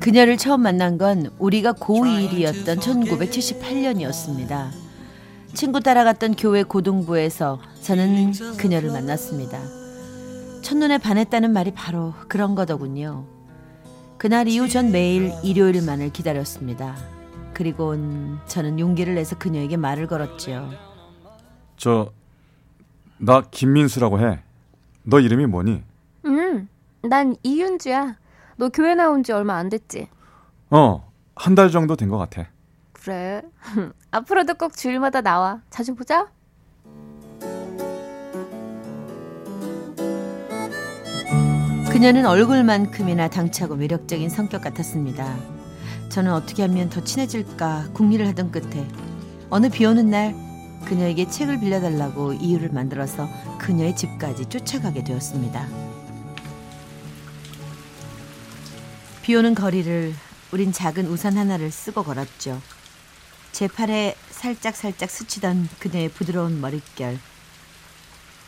그녀를 처음 만난 건 우리가 고2일이었던 1978년이었습니다. 친구 따라갔던 교회 고등부에서 저는 그녀를 만났습니다. 첫눈에 반했다는 말이 바로 그런 거더군요. 그날 이후 전 매일 일요일만을 기다렸습니다. 그리곤 저는 용기를 내서 그녀에게 말을 걸었지요. 저 나 김민수라고 해. 너 이름이 뭐니? 음, 난 이윤주야. 너 교회 나온 지 얼마 안 됐지? 어, 한 달 정도 된 것 같아. 그래. 앞으로도 꼭 주일마다 나와. 자주 보자. 그녀는 얼굴만큼이나 당차고 매력적인 성격 같았습니다. 저는 어떻게 하면 더 친해질까 궁리를 하던 끝에 어느 비 오는 날 그녀에게 책을 빌려달라고 이유를 만들어서 그녀의 집까지 쫓아가게 되었습니다. 비 오는 거리를 우린 작은 우산 하나를 쓰고 걸었죠. 제 팔에 살짝살짝 스치던 그녀의 부드러운 머릿결.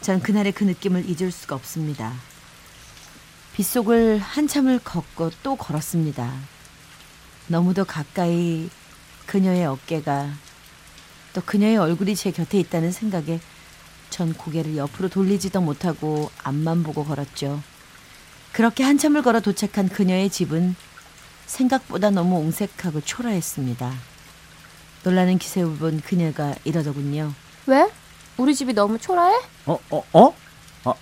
전 그날의 그 느낌을 잊을 수가 없습니다. 빗속을 한참을 걷고 또 걸었습니다. 너무도 가까이 그녀의 어깨가 또 그녀의 얼굴이 제 곁에 있다는 생각에 전 고개를 옆으로 돌리지도 못하고 앞만 보고 걸었죠. 그렇게 한참을 걸어 도착한 그녀의 집은 생각보다 너무 옹색하고 초라했습니다. 놀라는 기색을 본 그녀가 이러더군요. 왜? 우리 집이 너무 초라해? 어, 어, 어? 아,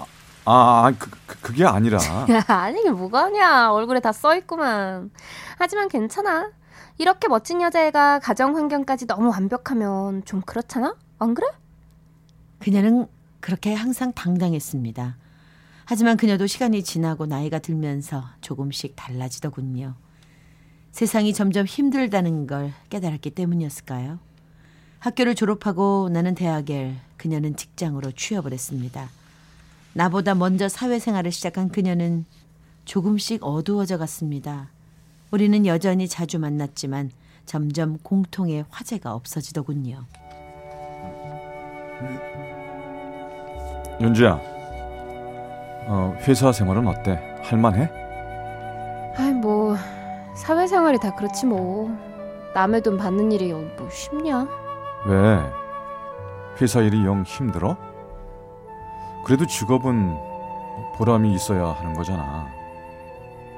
아, 그, 그, 그게 아니라. 야, 아니, 게 뭐가 냐 얼굴에 다 써있구만. 하지만 괜찮아. 이렇게 멋진 여자애가 가정 환경까지 너무 완벽하면 좀 그렇잖아? 안 그래? 그녀는 그렇게 항상 당당했습니다. 하지만 그녀도 시간이 지나고 나이가 들면서 조금씩 달라지더군요. 세상이 점점 힘들다는 걸 깨달았기 때문이었을까요? 학교를 졸업하고 나는 대학을, 그녀는 직장으로 취업을 했습니다. 나보다 먼저 사회생활을 시작한 그녀는 조금씩 어두워져 갔습니다. 우리는 여전히 자주 만났지만 점점 공통의 화제가 없어지더군요. 윤주야, 어, 회사 생활은 어때? 할만해? 아이, 뭐, 사회생활이 다 그렇지 뭐. 남의 돈 받는 일이 뭐 쉽냐? 왜? 회사 일이 영 힘들어? 그래도 직업은 보람이 있어야 하는 거잖아.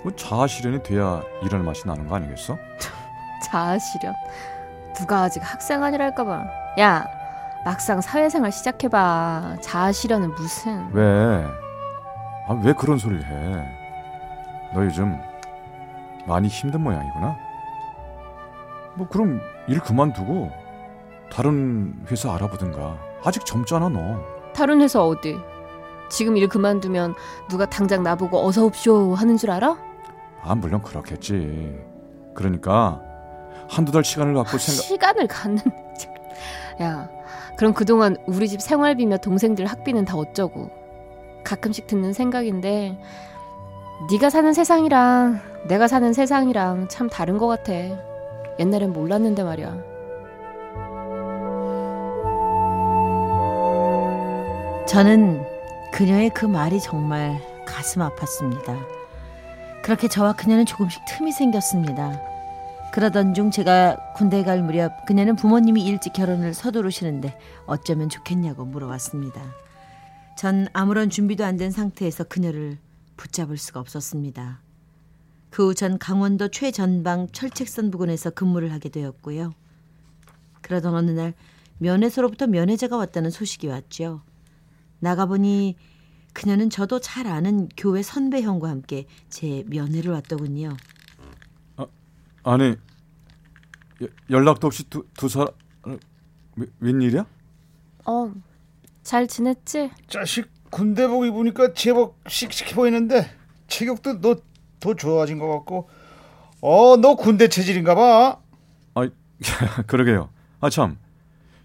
뭐 자아 실현이 돼야 일할 맛이 나는 거 아니겠어? 자아 실현. 누가 아직 학생 아니랄까봐. 야, 막상 사회생활 시작해봐. 자아 실현은 무슨? 왜? 아, 왜 그런 소리를 해? 너 요즘 많이 힘든 모양이구나. 뭐 그럼 일 그만두고 다른 회사 알아보든가. 아직 젊잖아 너. 다른 회사 어디? 지금 일 그만두면 누가 당장 나보고 어서 옵쇼 하는 줄 알아? 아 물론 그렇겠지. 그러니까 한두 달 시간을 갖고 생각. 시간을 갖는. 야, 그럼 그동안 우리 집 생활비며 동생들 학비는 다 어쩌고? 가끔씩 듣는 생각인데 네가 사는 세상이랑 내가 사는 세상이랑 참 다른 것 같아. 옛날엔 몰랐는데 말이야. 저는 그녀의 그 말이 정말 가슴 아팠습니다. 그렇게 저와 그녀는 조금씩 틈이 생겼습니다. 그러던 중 제가 군대 갈 무렵 그녀는 부모님이 일찍 결혼을 서두르시는데 어쩌면 좋겠냐고 물어왔습니다. 전 아무런 준비도 안 된 상태에서 그녀를 붙잡을 수가 없었습니다. 그 후 전 강원도 최전방 철책선 부근에서 근무를 하게 되었고요. 그러던 어느 날 면회소로부터 면회자가 왔다는 소식이 왔죠. 나가보니 그녀는 저도 잘 아는 교회 선배 형과 함께 제 면회를 왔더군요. 아, 아니 여, 연락도 없이 두, 두 사람 웬일이야? 어, 잘 지냈지? 자식 군대복 입으니까 제법 씩씩해 보이는데 체격도 너 더 좋아진 것 같고 어 너 군대 체질인가 봐 아, 그러게요. 아 참,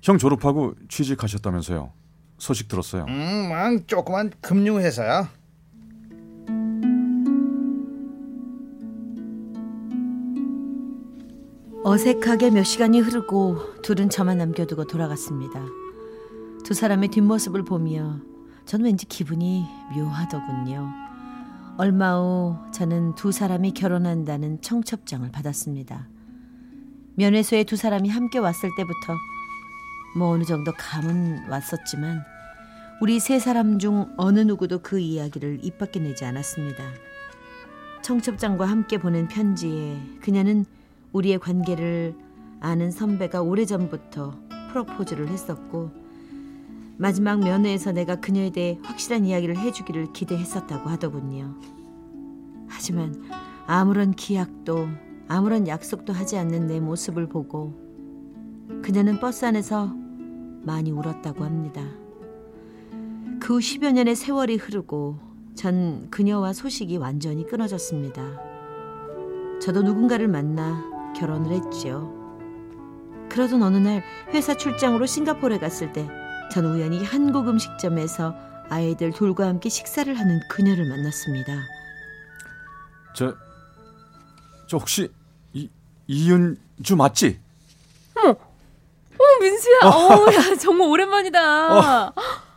형 졸업하고 취직하셨다면서요. 소식 들었어요. 음, 망 조그만 금융회사야 어색하게 몇 시간이 흐르고 둘은 저만 남겨두고 돌아갔습니다. 두 사람의 뒷모습을 보며 전 왠지 기분이 묘하더군요. 얼마 후 저는 두 사람이 결혼한다는 청첩장을 받았습니다. 면회소에 두 사람이 함께 왔을 때부터 뭐 어느 정도 감은 왔었지만 우리 세 사람 중 어느 누구도 그 이야기를 입 밖에 내지 않았습니다. 청첩장과 함께 보낸 편지에 그녀는 우리의 관계를 아는 선배가 오래전부터 프로포즈를 했었고 마지막 면회에서 내가 그녀에 대해 확실한 이야기를 해주기를 기대했었다고 하더군요. 하지만 아무런 기약도 아무런 약속도 하지 않는 내 모습을 보고 그녀는 버스 안에서 많이 울었다고 합니다. 그 후 10여 년의 세월이 흐르고 전 그녀와 소식이 완전히 끊어졌습니다. 저도 누군가를 만나 결혼을 했지요. 그러던 어느 날 회사 출장으로 싱가포르에 갔을 때 전 우연히 한국 음식점에서 아이들 둘과 함께 식사를 하는 그녀를 만났습니다. 저, 저 혹시 이 이윤주 맞지? 어, 민수야. 어, 야, 정말 오랜만이다.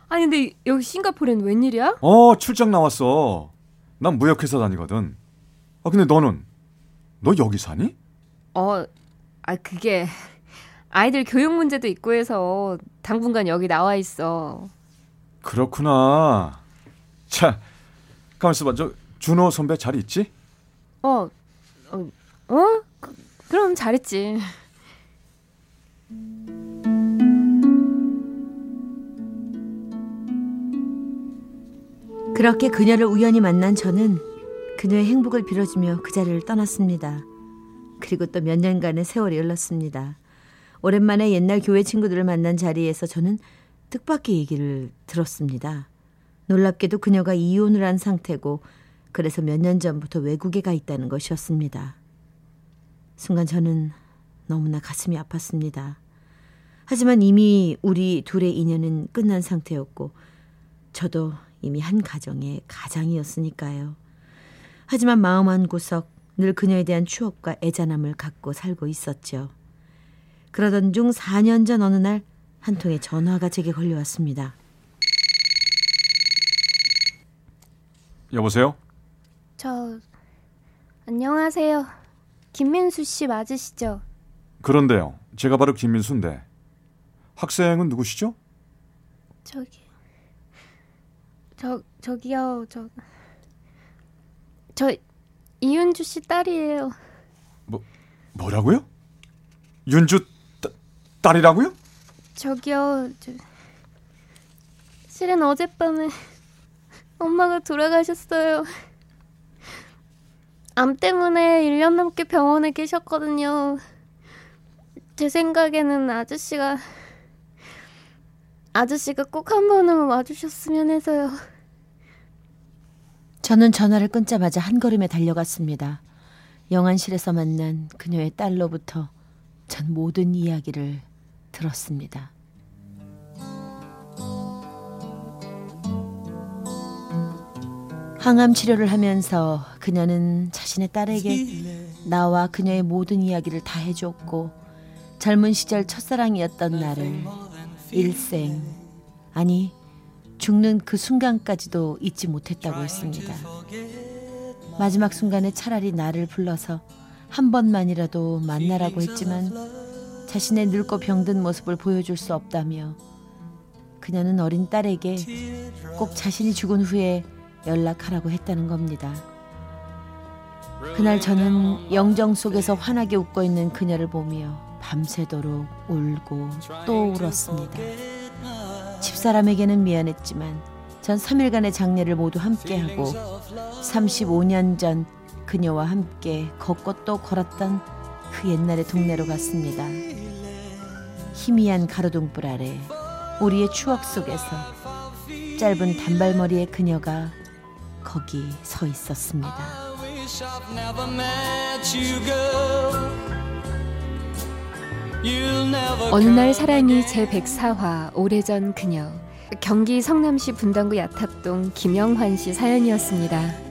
아니, 근데 여기 싱가포르는 웬일이야? 어, 출장 나왔어. 난 무역회사 다니거든. 아, 근데 너는 너 여기 사니? 어, 아, 그게 아이들 교육 문제도 있고 해서 당분간 여기 나와 있어. 그렇구나. 자, 가만 있어봐. 저 준호 선배 잘 있지? 어, 어, 어? 그, 그럼 잘했지. 그렇게 그녀를 우연히 만난 저는 그녀의 행복을 빌어주며 그 자리를 떠났습니다. 그리고 또 몇 년간의 세월이 흘렀습니다. 오랜만에 옛날 교회 친구들을 만난 자리에서 저는 뜻밖의 얘기를 들었습니다. 놀랍게도 그녀가 이혼을 한 상태고 그래서 몇 년 전부터 외국에 가 있다는 것이었습니다. 순간 저는 너무나 가슴이 아팠습니다. 하지만 이미 우리 둘의 인연은 끝난 상태였고 저도 이미 한 가정의 가장이었으니까요. 하지만 마음 한 구석 늘 그녀에 대한 추억과 애잔함을 갖고 살고 있었죠. 그러던 중 4년 전 어느 날 한 통의 전화가 제게 걸려왔습니다. 여보세요? 저 안녕하세요. 김민수 씨 맞으시죠? 그런데요. 제가 바로 김민수인데. 학생은 누구시죠? 저기 저 저기요 저 저 이윤주 씨 딸이에요. 뭐라고요? 윤주 따, 딸이라고요? 저기요 저 실은 어젯밤에 엄마가 돌아가셨어요. 암 때문에 1년 넘게 병원에 계셨거든요. 제 생각에는 아저씨가 아저씨가 꼭 한 번은 와주셨으면 해서요. 저는 전화를 끊자마자 한 걸음에 달려갔습니다. 영안실에서 만난 그녀의 딸로부터 전 모든 이야기를 들었습니다. 항암 치료를 하면서 그녀는 자신의 딸에게 나와 그녀의 모든 이야기를 다 해줬고 젊은 시절 첫사랑이었던 나를 일생 아니 죽는 그 순간까지도 잊지 못했다고 했습니다. 마지막 순간에 차라리 나를 불러서 한 번만이라도 만나라고 했지만 자신의 늙고 병든 모습을 보여줄 수 없다며 그녀는 어린 딸에게 꼭 자신이 죽은 후에 연락하라고 했다는 겁니다. 그날 저는 영정 속에서 환하게 웃고 있는 그녀를 보며 밤새도록 울고 또 울었습니다. 집사람에게는 미안했지만 전 3일간의 장례를 모두 함께하고 35년 전 그녀와 함께 걷고 또 걸었던 그 옛날의 동네로 갔습니다. 희미한 가로등불 아래 우리의 추억 속에서 짧은 단발머리의 그녀가 거기 서 있었습니다. 어느 날 사랑이 제 104화 오래전 그녀 경기 성남시 분당구 야탑동 김영환 씨 사연이었습니다.